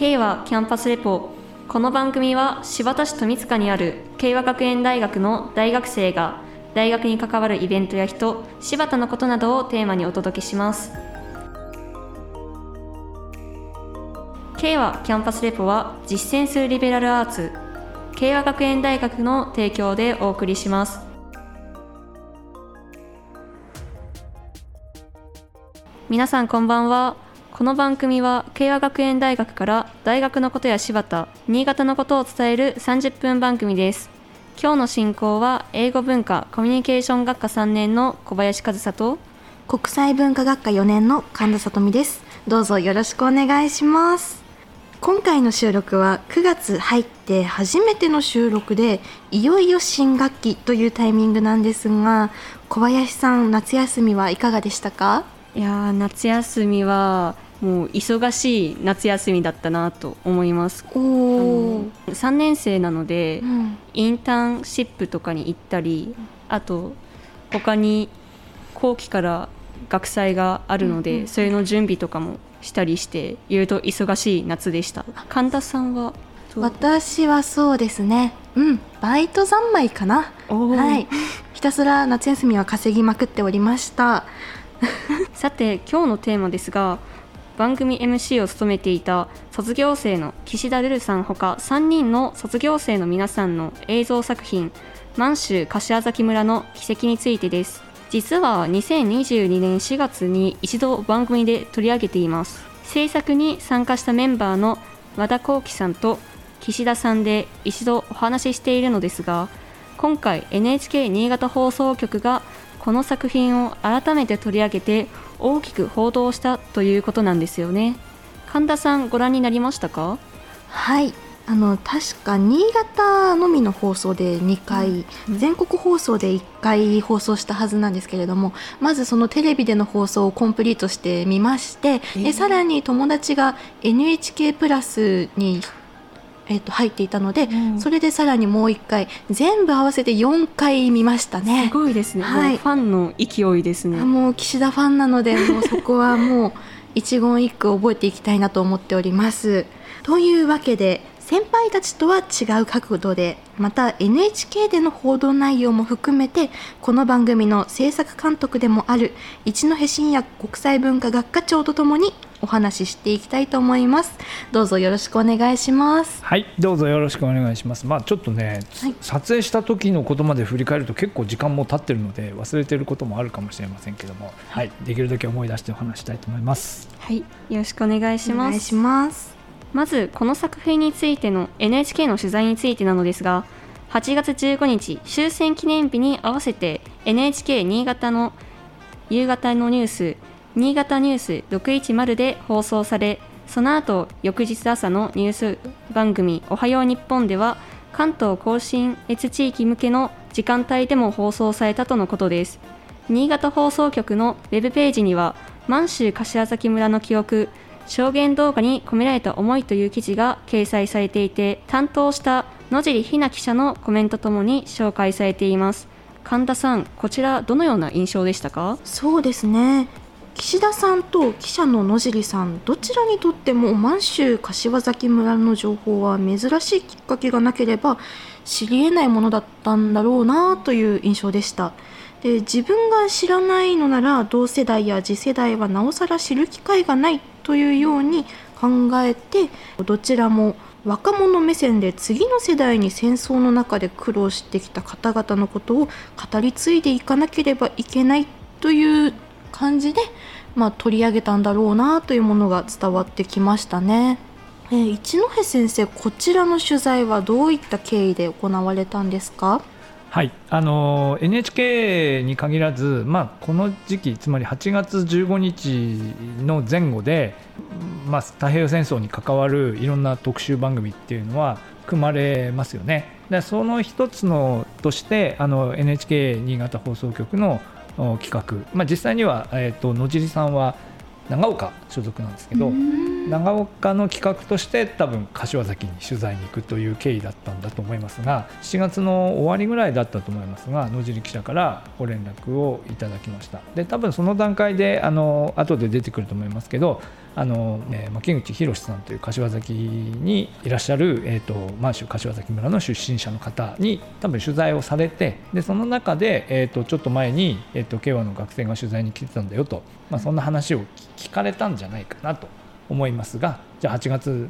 K はキャンパスレポ。この番組は新発田市富塚にある慶和学園大学の大学生が大学に関わるイベントや人柴田のことなどをテーマにお届けします。K はキャンパスレポは実践するリベラルアーツ慶和学園大学の提供でお送りします。皆さんこんばんは。この番組は慶和学園大学から大学のことや柴田新潟のことを伝える30分番組です。今日の進行は英語文化コミュニケーション学科3年の小林和沙と国際文化学科4年の神田さ美です。どうぞよろしくお願いします。今回の収録は9月入って初めての収録でいよいよ新学期というタイミングなんですが小林さん夏休みはいかがでしたか？いや夏休みはもう忙しい夏休みだったなと思います。お3年生なので、うん、インターンシップとかに行ったりあと他に後期から学祭があるので、うんうん、それの準備とかもしたりして言うと忙しい夏でした。神田さんは私はそうですね。うんバイト三昧かな。はい。ひたすら夏休みは稼ぎまくっておりました さて今日のテーマですが番組 MC を務めていた卒業生の岸田瑠瑠さんほか3人の卒業生の皆さんの映像作品満州柏崎村の奇跡についてです。実は2022年4月に一度番組で取り上げています。制作に参加したメンバーの和田幸喜さんと岸田さんで一度お話ししているのですが今回 NHK 新潟放送局がこの作品を改めて取り上げて大きく報道したということなんですよね。神田さんご覧になりましたか？はい。あの確か新潟のみの放送で2回、うん、全国放送で1回放送したはずなんですけれどもまずそのテレビでの放送をコンプリートしてみまして、えー、さらに友達が NHK プラスにえー、と入っていたので、うん、それでさらにもう1回全部合わせて4回見ましたね。すごいですね、はい、ファンの勢いですね。もう岸田ファンなので もうそこはもう一言一句覚えていきたいなと思っております。というわけで先輩たちとは違う角度でまた NHK での報道内容も含めてこの番組の制作監督でもある一戸信也国際文化学科長とともにお話ししていきたいと思います。どうぞよろしくお願いします。はいどうぞよろしくお願いします。まあちょっとね、はい、撮影した時のことまで振り返ると結構時間も経ってるので忘れてることもあるかもしれませんけども。はいできるだけ思い出してお話したいと思います。はいよろしくお願いします。お願いします。まずこの作品についての NHK の取材についてなのですが8月15日終戦記念日に合わせて NHK 新潟の夕方のニュース新潟ニュース610で放送されその後翌日朝のニュース番組「おはよう日本では関東甲信越地域向けの時間帯でも放送されたとのことです。新潟放送局のウェブページには満州柏崎村の記憶証言動画に込められた思いという記事が掲載されていて担当した野尻ひな記者のコメントともに紹介されています。神田さんこちらどのような印象でしたか？そうですね。岸田さんと記者の野尻さんどちらにとっても満州柏崎村の情報は珍しいきっかけがなければ知りえないものだったんだろうなという印象でした。で自分が知らないのなら同世代や次世代はなおさら知る機会がないというように考えてどちらも若者目線で次の世代に戦争の中で苦労してきた方々のことを語り継いでいかなければいけないという感じで、まあ、取り上げたんだろうなというものが伝わってきましたね。えー、一戸先生こちらの取材はどういった経緯で行われたんですか？はいあの NHK に限らず、まあ、この時期つまり8月15日の前後で、まあ、太平洋戦争に関わるいろんな特集番組っていうのは組まれますよね。でその一つのとしてあの NHK 新潟放送局の企画、まあ、実際には、えーと、野尻さんは長岡所属なんですけど長岡の企画として多分柏崎に取材に行くという経緯だったんだと思いますが7月の終わりぐらいだったと思いますが野尻記者からご連絡をいただきました。で多分その段階であの後で出てくると思いますけどあの、えー、牧口博さんという柏崎にいらっしゃる、えーと、満州柏崎村の出身者の方に多分取材をされてでその中で、えーと、ちょっと前に、えーと、慶和の学生が取材に来てたんだよと、まあ、そんな話を聞かれたんじゃないかなと思いますがじゃあ8月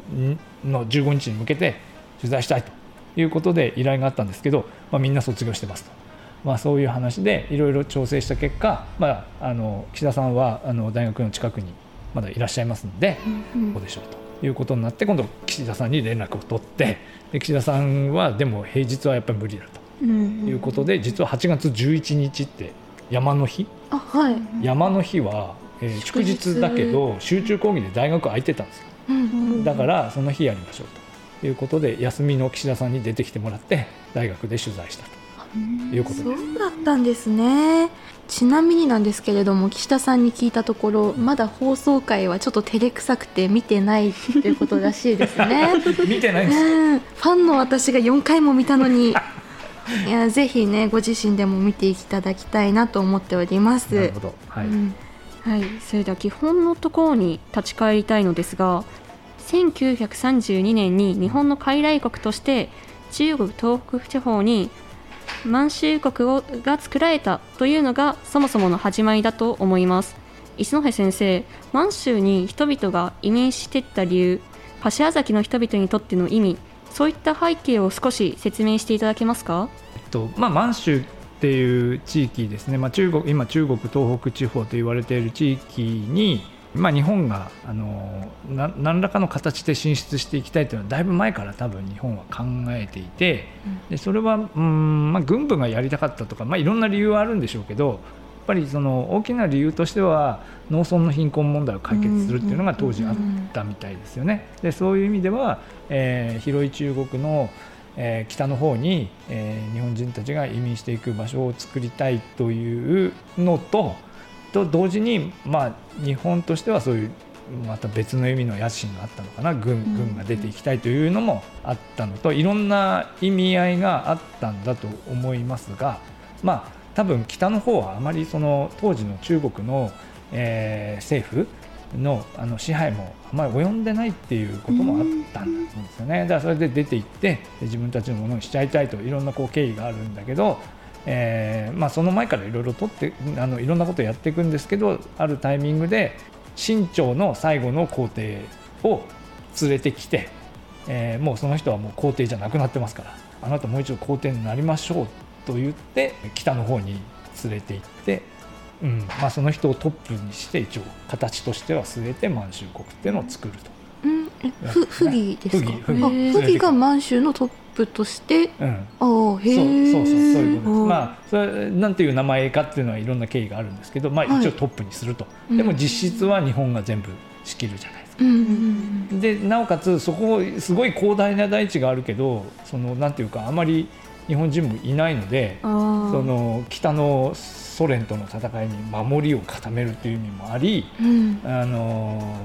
の15日に向けて取材したいということで依頼があったんですけど、まあ、みんな卒業してますと。まあ、そういう話でいろいろ調整した結果、まあ、あの岸田さんはあの大学の近くにまだいらっしゃいますので、どうでしょうということになって今度岸田さんに連絡を取ってで岸田さんはでも平日はやっぱり無理だということで、実は8月11日って山の日あ、はい、山の日は、えー、祝日。だけど集中講義で大学空いてたんですよ、だからその日やりましょうということで休みの岸田さんに出てきてもらって大学で取材したと。いうことそうだったんですね。ちなみになんですけれども岸田さんに聞いたところまだ放送回はちょっと照れくさくて見てないっていうことらしいですね。見てないです、うん、ファンの私が4回も見たのに いやぜひねご自身でも見ていただきたいなと思っております。なるほど。はい、うん、はい、それでは基本のところに立ち返りたいのですが1932年に日本の傀儡国として中国東北地方に満州国をが作られたというのがそもそもの始まりだと思います。石戸先生満州に人々が移民していった理由柏崎の人々にとっての意味そういった背景を少し説明していただけますか、えっとまあ、満州っていう地域ですね、まあ、中国今中国東北地方と言われている地域にまあ、日本があの何らかの形で進出していきたいというのはだいぶ前から多分日本は考えていて、でそれはうん、まあ、軍部がやりたかったとか、まあ、いろんな理由はあるんでしょうけどぱりその大きな理由としては農村の貧困問題を解決するっていうのが当時あったみたいですよね。でそういう意味では、えー、広い中国のえー、北の方に、えー、日本人たちが移民していく場所を作りたいというのとと同時に、まあ、日本としてはそういうまた別の意味の野心があったのかな。軍軍が出ていきたいというのもあったのといろんな意味合いがあったんだと思いますが、まあ、多分北の方はあまりその当時の中国の、えー、政府のあの支配もあまり及んでないっていうこともあったんですよね。だからそれで出て行って自分たちのものにしちゃいたいといろんなこう経緯があるんだけどえーまあ、その前からいろいろとってあのいろんなことをやっていくんですけどあるタイミングで清朝の最後の皇帝を連れてきて、えー、もうその人はもう皇帝じゃなくなってますからあなたもう一度皇帝になりましょうと言って北の方に連れて行って、うんまあ、その人をトップにして一応形としては据えて満州国っていうのを作ると。うん、ふ不義ですか？不義が満州のトップとして、うん、あへえそうそうそういうことです。まあそれなんていう名前かっていうのはいろんな経緯があるんですけど、まあ、一応トップにすると、はい、でも実質は日本が全部仕切るじゃないですか。うん、でなおかつそこすごい広大な大地があるけどそのなんていうかあまり日本人もいないのでその北のソ連との戦いに守りを固めるという意味もあり、うん、あの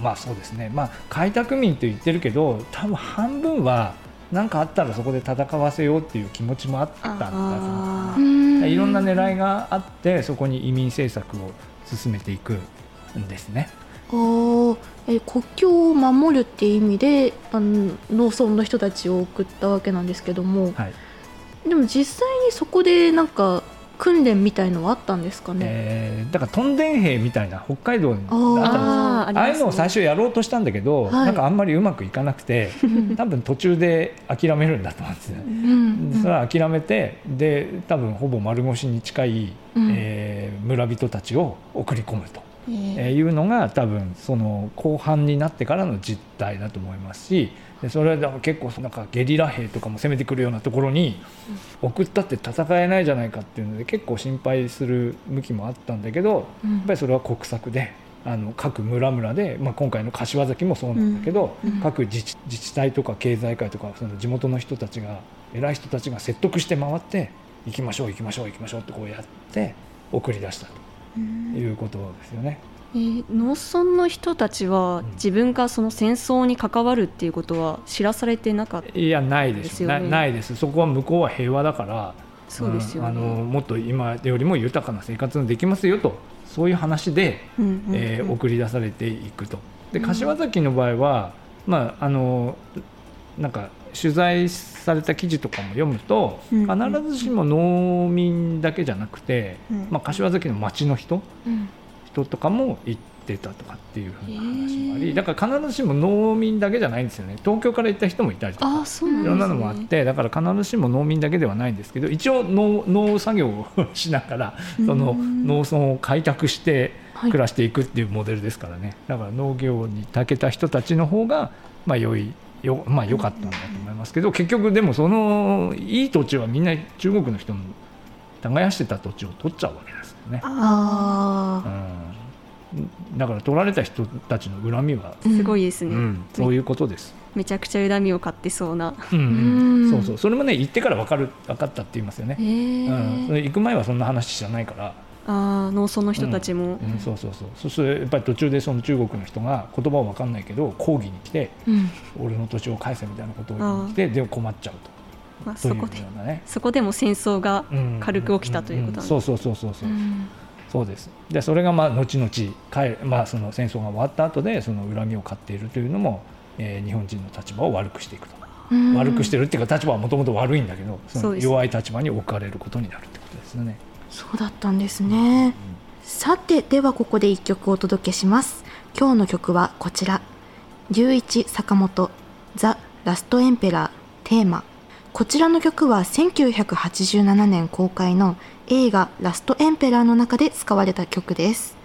まあそうですね、まあ、開拓民と言ってるけど多分半分は何かあったらそこで戦わせようっていう気持ちもあったんだといろんな狙いがあってそこに移民政策を進めていくんですね。あえ国境を守るっていう意味であの農村の人たちを送ったわけなんですけども、はい、でも実際にそこでなんか訓練みたいのはあったんですかね、えー、だからトンデン兵みたいな北海道にあったんですああいうのを最初やろうとしたんだけど、はい、なんかあんまりうまくいかなくて 多分途中で諦めるんだと思うんですね、うん、それは諦めてで多分ほぼ丸腰に近い、うん、えー、村人たちを送り込むと。えー、いうのが多分その後半になってからの実態だと思いますしでそれは結構なんかゲリラ兵とかも攻めてくるようなところに送ったって戦えないじゃないかっていうので結構心配する向きもあったんだけど、やっぱりそれは国策で。あの各村々で、まあ、今回の柏崎もそうなんだけど、各自治自治体とか経済界とかその地元の人たちが偉い人たちが説得して回って行きましょう行きましょう行きましょうってこうやって送り出したということですよね。えー、農村の人たちは自分がその戦争に関わるっていうことは知らされてなかった、いやないです。よ、ね、ないです。そこは向こうは平和だからそうですよ、ね、あのもっと今よりも豊かな生活ができますよとそういう話で、うんうんうんえー送り出されていくと。で柏崎の場合は、まああのなんか取材された記事とかも読むと、うんうん。必ずしも農民だけじゃなくて、うん。まあ、柏崎の町の人うん人とかも行ってたとかっていうふうな話もありだから必ずしも農民だけじゃないんですよね。東京から行った人もいたりとかね。いろんなのもあってだから必ずしも農民だけではないんですけど一応農農作業をしながらそのうん農村を開拓してはい。暮らしていくっていうモデルですからね。だから農業に長けた人たちの方がまあ良いよまあ良かったんだと思いますけど結局でもそのいい土地はみんな中国の人の耕してた土地を取っちゃうわけですよね。あうん、だから取られた人たちの恨みは、うん。すごいですね、うん、そういうことです。めちゃくちゃ恨みを買ってそうな。うん。うん。そうそう。それもね行ってから分かる分かったって言いますよね。うん、それ行く前はそんな話じゃないから、あー農村の人たちも、うん、そうそうそう。そしてやっぱり途中でその中国の人が言葉は分かんないけど抗議に来てうん。俺の土地を返せみたいなことを言いに来てで困っちゃうまあ、そこでね。そこでも戦争がうん軽く起きたということなんですそうそうそうそうそう。う、ん。そうです。でそれがまあ後々帰まあその戦争が終わった後でその恨みを買っているというのも、えー日本人の立場を悪くしていくと、うん。悪くしてるっていうか立場はもともと悪いんだけどその弱い立場に置かれることになるってことですよね。そうだったんですね。さてではここで一曲お届けします。今日の曲はこちら。龍一坂本ザ・ラストエンペラーテーマこちらの曲は1987年公開の映画ラストエンペラーの中で使われた曲です。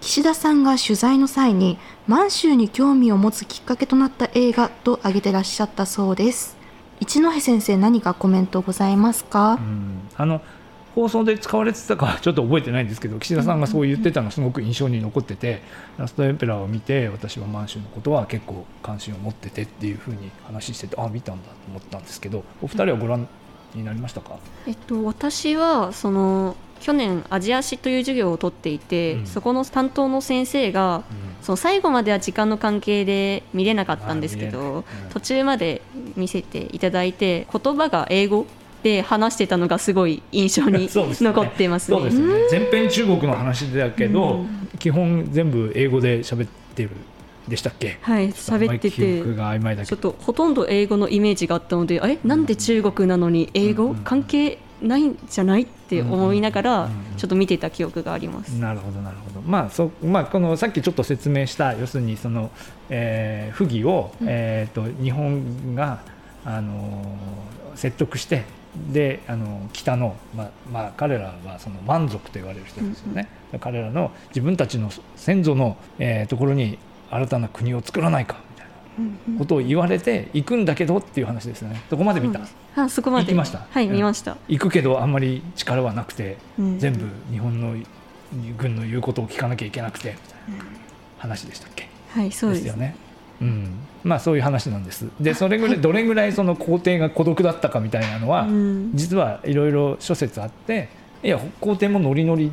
岸田さんが取材の際に満州に興味を持つきっかけとなった映画と挙げてらっしゃったそうです。一戸先生何かコメントございますか？あの放送で使われてたかはちょっと覚えてないんですけど岸田さんがそう言ってたのすごく印象に残ってて「ラストエンペラー」を見て私は満州のことは結構関心を持っててっていうふうに話しててあ見たんだと思ったんですけどお二人はご覧になりましたか、えっと、私はその去年アジア史という授業を取っていて、うん。そこの担当の先生がその最後までは時間の関係で見れなかったんですけど、うん途中まで見せていただいて言葉が英語で話してたのがすごい印象に 残ってますね。そうですよね。全編中国の話だけど、うん。基本全部英語で喋ってるでしたっけ？はい喋っててちょっとほとんど英語のイメージがあったのでえなんで中国なのに英語、うん関係ないんじゃない？って思いながらうんちょっと見てた記憶があります。なるほどなるほど。まあそまあこのさっきちょっと説明した要するにその、えー、不義を、えー、と日本があのー説得してであの北の、まあまあ、彼らはその満足と言われる人ですよね、彼らの自分たちの先祖の、えーところに新たな国を作らないかみたいなことを言われて行くんだけどっていう話ですよね。そこまで見た、あそこまで。行きました。はい、うん。見ました。行くけどあんまり力はなくて、うん。全部日本の軍の言うことを聞かなきゃいけなくてみたいな話でしたっけ？はい、そうです。よね。うん、まあそういう話なんです。でそれぐらいどれぐらいその皇帝が孤独だったかみたいなのは、うん。実はいろいろ諸説あっていや皇帝もノリノリ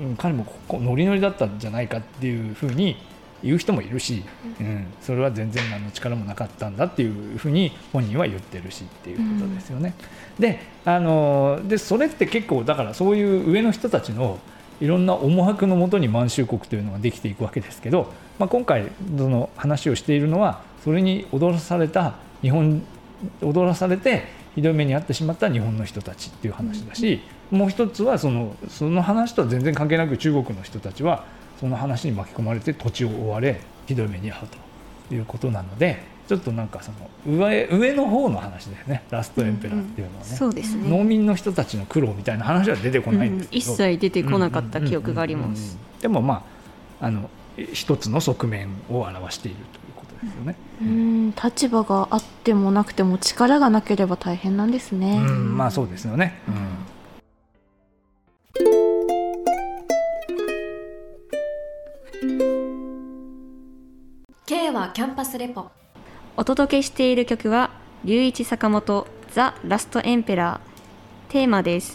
うん彼もこノリノリだったんじゃないかっていうふうに言う人もいるし、うん、それは全然何の力もなかったんだっていうふうに本人は言ってるしっていうことですよね。であのでそれって結構だからそういう上の人たちのいろんな思惑のもとに満州国というのができていくわけですけど、まあ、今回その話をしているのはそれに踊らされた日本踊らされてひどい目に遭ってしまった日本の人たちっていう話だし、もう一つはそのその話とは全然関係なく中国の人たちはその話に巻き込まれて土地を追われひどい目に遭うということなのでちょっとなんかその上上の方の話だよねラストエンペラーっていうのはね。そうですね。農民の人たちの苦労みたいな話は出てこないんですけど、うん一切出てこなかった記憶があります。うんうんうんうんでもまああの一つの側面を表しているということですよね。うん立場があってもなくても力がなければ大変なんですね。うん、まあそうですよね。うん K はキャンパスレポお届けしている曲は龍一坂本ザ・ラストエンペラーテーマです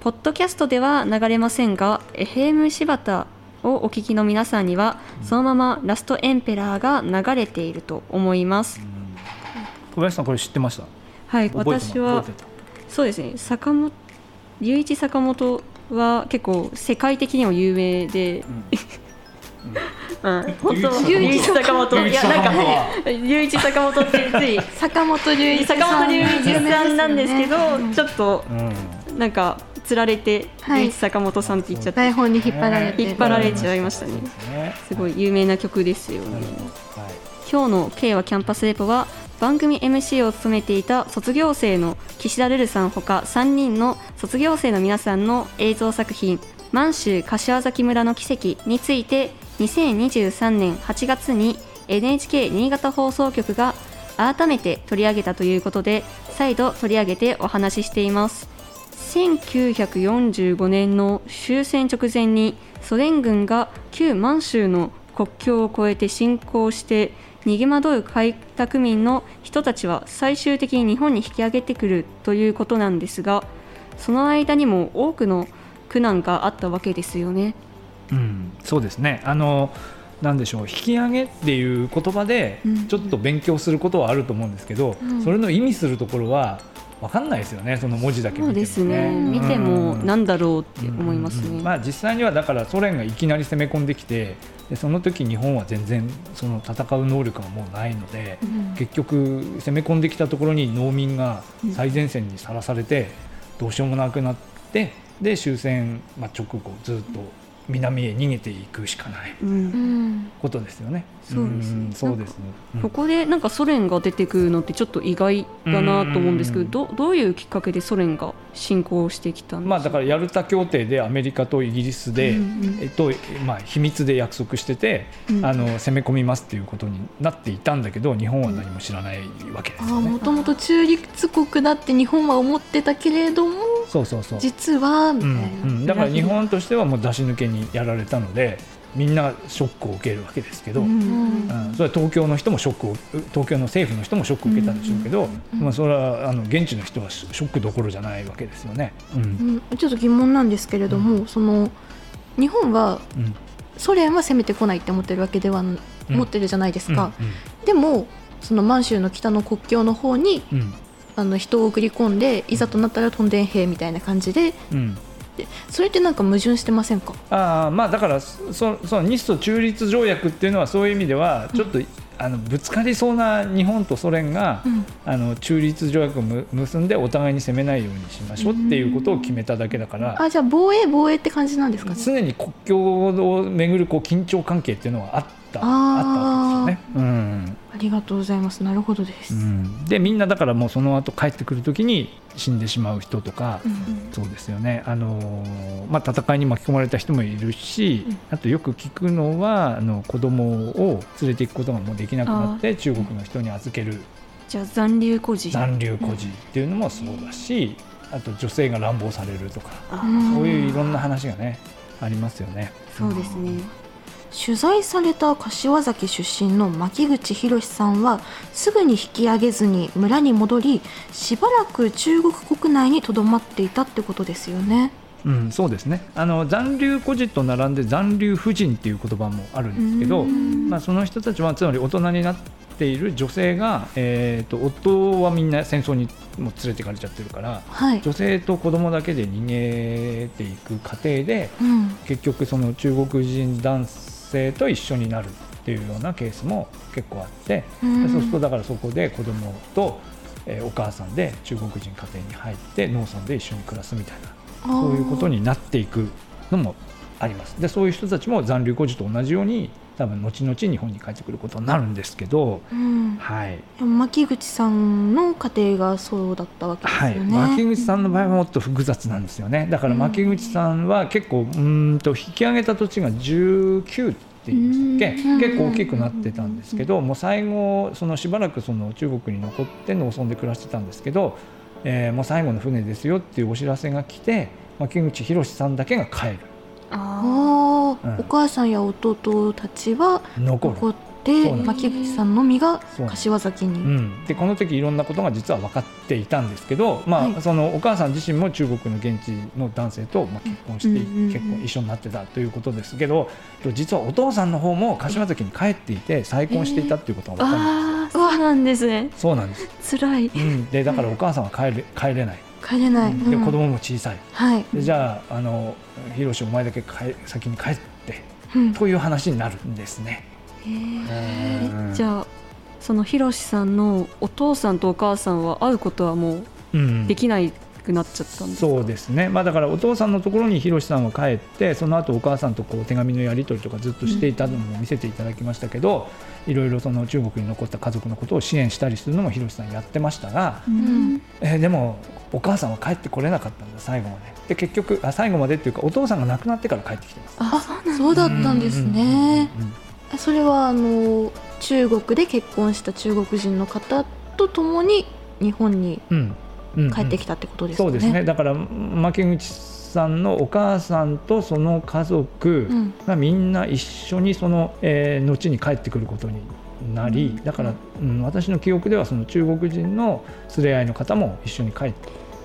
ポッドキャストでは流れませんが FM 柴田をお聞きの皆さんにはそのままラストエンペラーが流れていると思います。小林さんこれ知ってました？はい私はそうですね。坂本龍一坂本は結構世界的にも有名で、うん、本当龍龍一坂本。いやなんかは。龍一坂本ってつい 坂本龍一さん坂本龍一さんなんですけど、うん。ちょっとうん。なんかつられてはい。龍一坂本さんって言っちゃって、台本に引っ張られて。引っ張られちゃいましたね。すね。すごい有名な曲ですよね。今日の K はキャンパスレポは番組 MC を務めていた卒業生の岸田ルルさんほか3人の卒業生の皆さんの映像作品「満州柏崎村の奇跡」について2023年8月に NHK 新潟放送局が改めて取り上げたということで再度取り上げてお話ししています1945年の終戦直前にソ連軍が旧満州の国境を越えて侵攻して逃げ惑う開拓民の人たちは最終的に日本に引き上げてくるということなんですがその間にも多くの苦難があったわけですよね。うん、そうですね。あのなんでしょう引き上げっていう言葉でうん。ちょっと勉強することはあると思うんですけど、うん。それの意味するところは分かんないですよねその文字だけ見てもね。そうですね見てもなんだろうって思いますね。うんまあ、実際にはだからソ連がいきなり攻め込んできてでその時日本は全然その戦う能力がもうないので、結局攻め込んできたところに農民が最前線にさらされてどうしようもなくなってで終戦、まあ、直後ずっと南へ逃げていくしかない。ことですよね。そうですね。んそうですね。うんここでなんかソ連が出てくるのってちょっと意外だなと思うんですけうん。どどどういうきっかけでソ連が侵攻してきたんですまあ、だからヤルタ協定でアメリカとイギリスで、えっとまあ、秘密で約束してて、うん。あの攻め込みますっていうことになっていたんだけど日本は何も知らないわけですよね。あもともと中立国だって日本は思ってたけれどもそうそうそう。実はみたいな、うんうん、だから日本としてはもう出し抜けにやられたのでみんなショックを受けるわけですけど、うん。うん。それは東京の人もショックを東京の政府の人もショックを受けたでしょうけど、うん。まあ、それはあの現地の人はショックどころじゃないわけですよね。うん。うん。ちょっと疑問なんですけれども、その日本はうん。ソ連は攻めてこないって思ってるわけでは、うん。思ってるじゃないですか、うん。でもその満州の北の国境の方にうんうんあの人を送り込んでいざとなったらとんでん兵みたいな感じでうん。それってなんか矛盾してませんか？あーまあだからそその日ソ中立条約っていうのはそういう意味ではちょっと、あのぶつかりそうな日本とソ連が、うん。あの中立条約をむ結んでお互いに攻めないようにしましょうっていうことを決めただけだから、あじゃあ防衛防衛って感じなんですか？ね常に国境をめぐるこう緊張関係っていうのはあったあったわけですよね。うん。ありがとうございます。なるほどです、うん、でみんなだからもうその後帰ってくる時に死んでしまう人とか、うん。そうですよね、あのーまあ、戦いに巻き込まれた人もいるし、うん。あとよく聞くのはあの子供を連れていくことがもうできなくなって中国の人に預ける。じゃあ残留孤児。残留孤児っていうのもそうだし、あと女性が乱暴されるとか、そういういろんな話がねありますよね。そうですね取材された柏崎出身の牧口博さんはすぐに引き上げずに村に戻りしばらく中国国内にとどまっていたってことですよね。うん、そうですね。あの残留孤児と並んで残留婦人っていう言葉もあるんですけど、うん。まあ、その人たちはつまり大人になっている女性が、えー、と夫はみんな戦争にもう連れてかれちゃってるからはい、女性と子供だけで逃げていく過程でうん。結局その中国人男性と一緒になるっていうようなケースも結構あって、うんでそうするとだからそこで子供と、えーお母さんで中国人家庭に入って農村で一緒に暮らすみたいなそういうことになっていくのもあります。でそういう人たちも残留孤児と同じように多分後々日本に帰ってくることになるんですけど、うん。はい、牧口さんの家庭がそうだったわけですはい、よね。牧口さんの場合はもっと複雑なんですよね。だからうん。牧口さんは結構うーんと引き上げた土地が19って言いましたっけ、うん。結構大きくなってたんですけど、もう最後そのしばらくその中国に残って農村で暮らしてたんですけど、えーもう最後の船ですよっていうお知らせが来て牧口博さんだけが帰るああー。うん。お母さんや弟たちは残って牧口さんのみが柏崎に。うん、でこの時いろんなことが実は分かっていたんですけど、まあはい。そのお母さん自身も中国の現地の男性とまあ結婚して、結婚一緒になってたということですけど実はお父さんの方も柏崎に帰っていて再婚していたっていうことが分かるんですよ。あーそうなんですね。そうなんです、辛い。うん、でだからお母さんは帰れ帰れない帰れない、うん。で子供も小さい。はい、でじゃああのヒロシお前だけ帰先に帰ってうん。という話になるんですね。えうん。じゃあそのひろしさんのお父さんとお母さんは会うことはもううん。できないくなっちゃったんですか、そうですね、まあ、だからお父さんのところにひろしさんは帰ってその後お母さんとこう手紙のやり取りとかずっとしていたのも見せていただきましたけど、いろいろその中国に残った家族のことを支援したりするのもひろしさんやってましたが、うん。えーでもお母さんは帰ってこれなかったんだ最後まで。で結局あ最後までっていうかお父さんが亡くなってから帰ってきてます。あそうだったんですね。うんうんうんうんそれはあの中国で結婚した中国人の方と共に日本にうんうんうん帰ってきたってことですかね。そうですね。だから牧口さんのお母さんとその家族うん。がみんな一緒にその、えー後に帰ってくることになりだから、うん、私の記憶ではその中国人の連れ合いの方も一緒に帰っ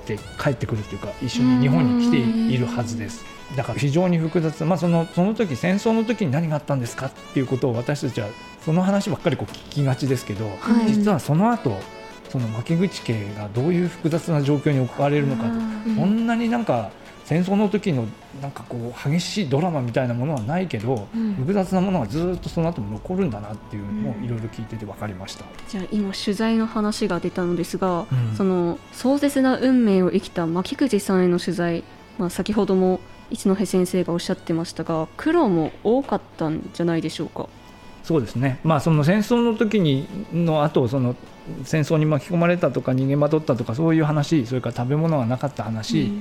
て帰ってくるというか一緒に日本に来ているはずです。だから非常に複雑、まあ、そのその時戦争の時に何があったんですかっていうことを私たちはその話ばっかりこう聞きがちですけど、はい。実はその後その牧口家がどういう複雑な状況に置かれるのかと。うん。こんなになんか戦争の時のなんかこう激しいドラマみたいなものはないけど、うん。複雑なものがずっとその後も残るんだなっていうのをうん。いろいろ聞いてて分かりました。じゃあ今取材の話が出たのですが、うん。その壮絶な運命を生きた牧口さんへの取材、まあ、先ほども一戸先生がおっしゃってましたが苦労も多かったんじゃないでしょうか？そうですね、まあ、その戦争の時にの後その戦争に巻き込まれたとか逃げ惑ったとかそういう話それから食べ物がなかった話、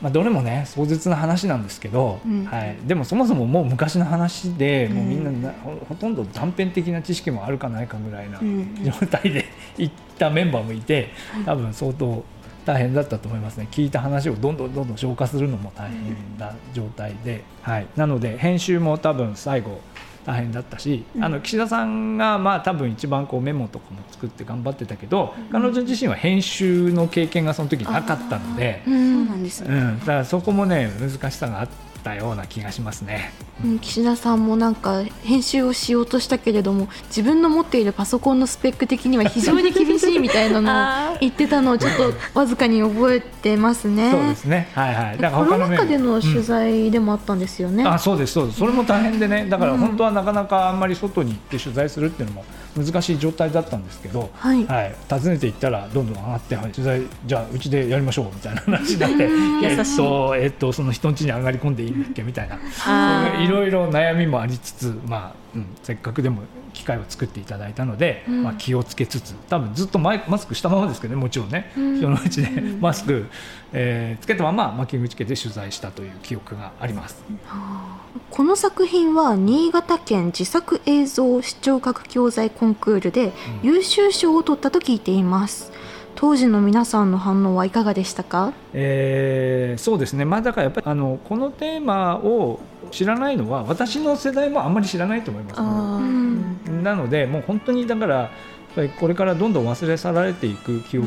まあ、どれもね壮絶な話なんですけど、うん。はい、でもそもそももう昔の話で、もうみんなほほとんど断片的な知識もあるかないかぐらいなうん。状態で 行ったメンバーもいて多分相当大変だったと思いますね。聞いた話をどんどんどんどん消化するのも大変な状態で、はい、なので編集も多分最後大変だったし、うんあの岸田さんがまあ多分一番こうメモとかも作って頑張ってたけど、彼女自身は編集の経験がその時なかったので。そううんなんですね。うん、だからそこもね難しさがあったような気がしますね。うん岸田さんもなんか編集をしようとしたけれども自分の持っているパソコンのスペック的には非常に厳しいみたいなのを あ言ってたのをちょっとわずかに覚えてますね。そうですね。はいはい。だからコロナ禍での取うん材でもあったんですよね。あそうですそうですそれも大変でねだからうん本当はなかなかあんまり外に行って取材するっていうのも難しい状態だったんですけど、はい。はい、訪ねていったらどんどん上がって、はい、取材じゃあうちでやりましょうみたいな 話になってうんえっとえっとその人ん家に上がり込んでいいんだっけみたいな。いろいろ悩みもありつつ、まあうん、せっかくでも機会を作っていただいたので、うん。まあ、気をつけつつ多分ずっとマイマスクしたままですけどねもちろんね、うん。人のうちでマスク、えーつけたまま巻き口家で取材したという記憶があります。この作品は新潟県自作映像視聴覚教材コンクールでうん。優秀賞を取ったと聞いています。当時の皆さんの反応はいかがでしたか？えーそうですね、まあ、だからやっぱりあのこのテーマを知らないのは私の世代もあんまり知らないと思います、あうんーなのでもう本当にだからこれからどんどん忘れ去られていく記憶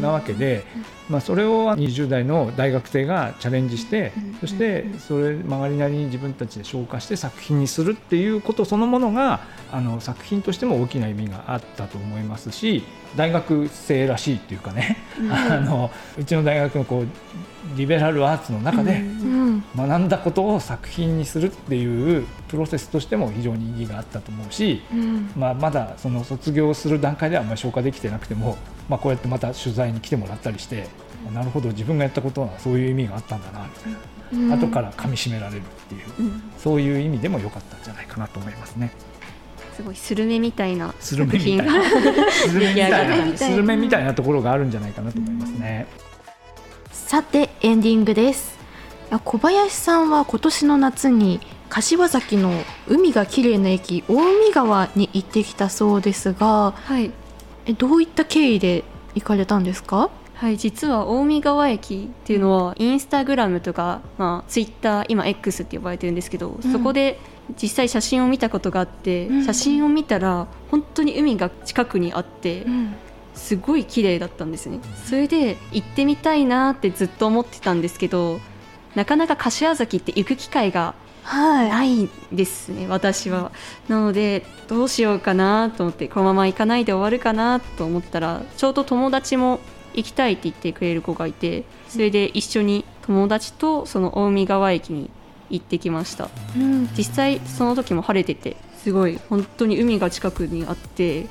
なわけで、まあ、それを20代の大学生がチャレンジしてうん。そしてそれ曲がりなりに自分たちで消化して作品にするっていうことそのものがあの作品としても大きな意味があったと思いますし大学生らしいっていうかね、あのうちの大学のこうリベラルアーツの中で、うん。学んだことを作品にするっていうプロセスとしても非常に意義があったと思うし、うん。まあ、まだその卒業する段階ではあんまり消化できてなくても、まあ、こうやってまた取材に来てもらったりして、なるほど自分がやったことはそういう意味があったんだなみたいな、後から噛み締められるっていううんそういう意味でも良かったんじゃないかなと思いますね。すごいスルメみたいなスルメ作品みたい。なが スルメみたいな。スルメみたいなところがあるんじゃないかなと思いますね。さてエンディングです。あ小林さんは今年の夏に柏崎の海がきれいな駅大海川に行ってきたそうですがはい。えどういった経緯で行かれたんですか？はい、実は大見川駅っていうのはインスタグラムとか、まあ、ツイッター今 X って呼ばれてるんですけど、うん。そこで実際写真を見たことがあって、うん。写真を見たら本当に海が近くにあって、ん。すごい綺麗だったんですね。それで行ってみたいなってずっと思ってたんですけどなかなか柏崎って行く機会がはい。ないですね私は。なのでどうしようかなと思ってこのまま行かないで終わるかなと思ったらちょうど友達も行きたいって言ってくれる子がいてそれで一緒に友達とその大海川駅に行ってきました。うん。実際その時も晴れててすごい本当に海が近くにあって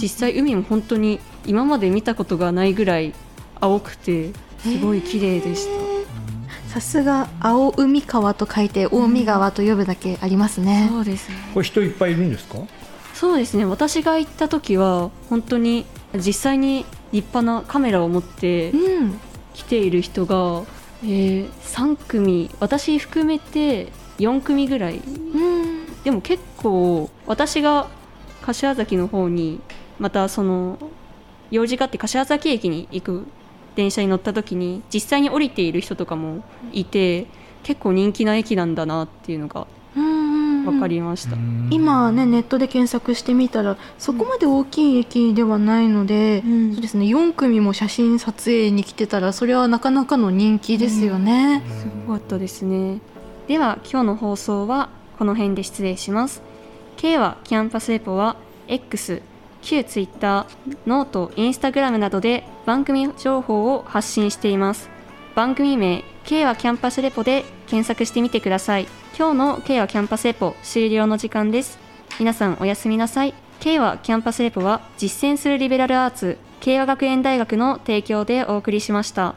実際海も本当に今まで見たことがないぐらい青くてすごい綺麗でした、さすが青海川と書いて大海川と呼ぶだけありますね、そうですね。これ人いっぱいいるんですか？そうですね。私が行った時は本当に実際に立派なカメラを持ってうん。来ている人が、えー3組私含めて4組ぐらい。うん。でも結構私が柏崎の方にまたその用事があって柏崎駅に行く電車に乗った時に実際に降りている人とかもいて結構人気な駅なんだなっていうのがうん分かりました、今ねネットで検索してみたらそこまで大きい駅ではないので、うん。そうですね4組も写真撮影に来てたらそれはなかなかの人気ですよね、すごかったですね。では今日の放送はこの辺で失礼します。K はキャンパスレポは X 旧 Twitter ノートインスタグラムなどで番組情報を発信しています。番組名 K はキャンパスレポで検索してみてください。今日の K はキャンパスレポ終了の時間です。皆さんおやすみなさい。K はキャンパスレポは実践するリベラルアーツ慶和学園大学の提供でお送りしました。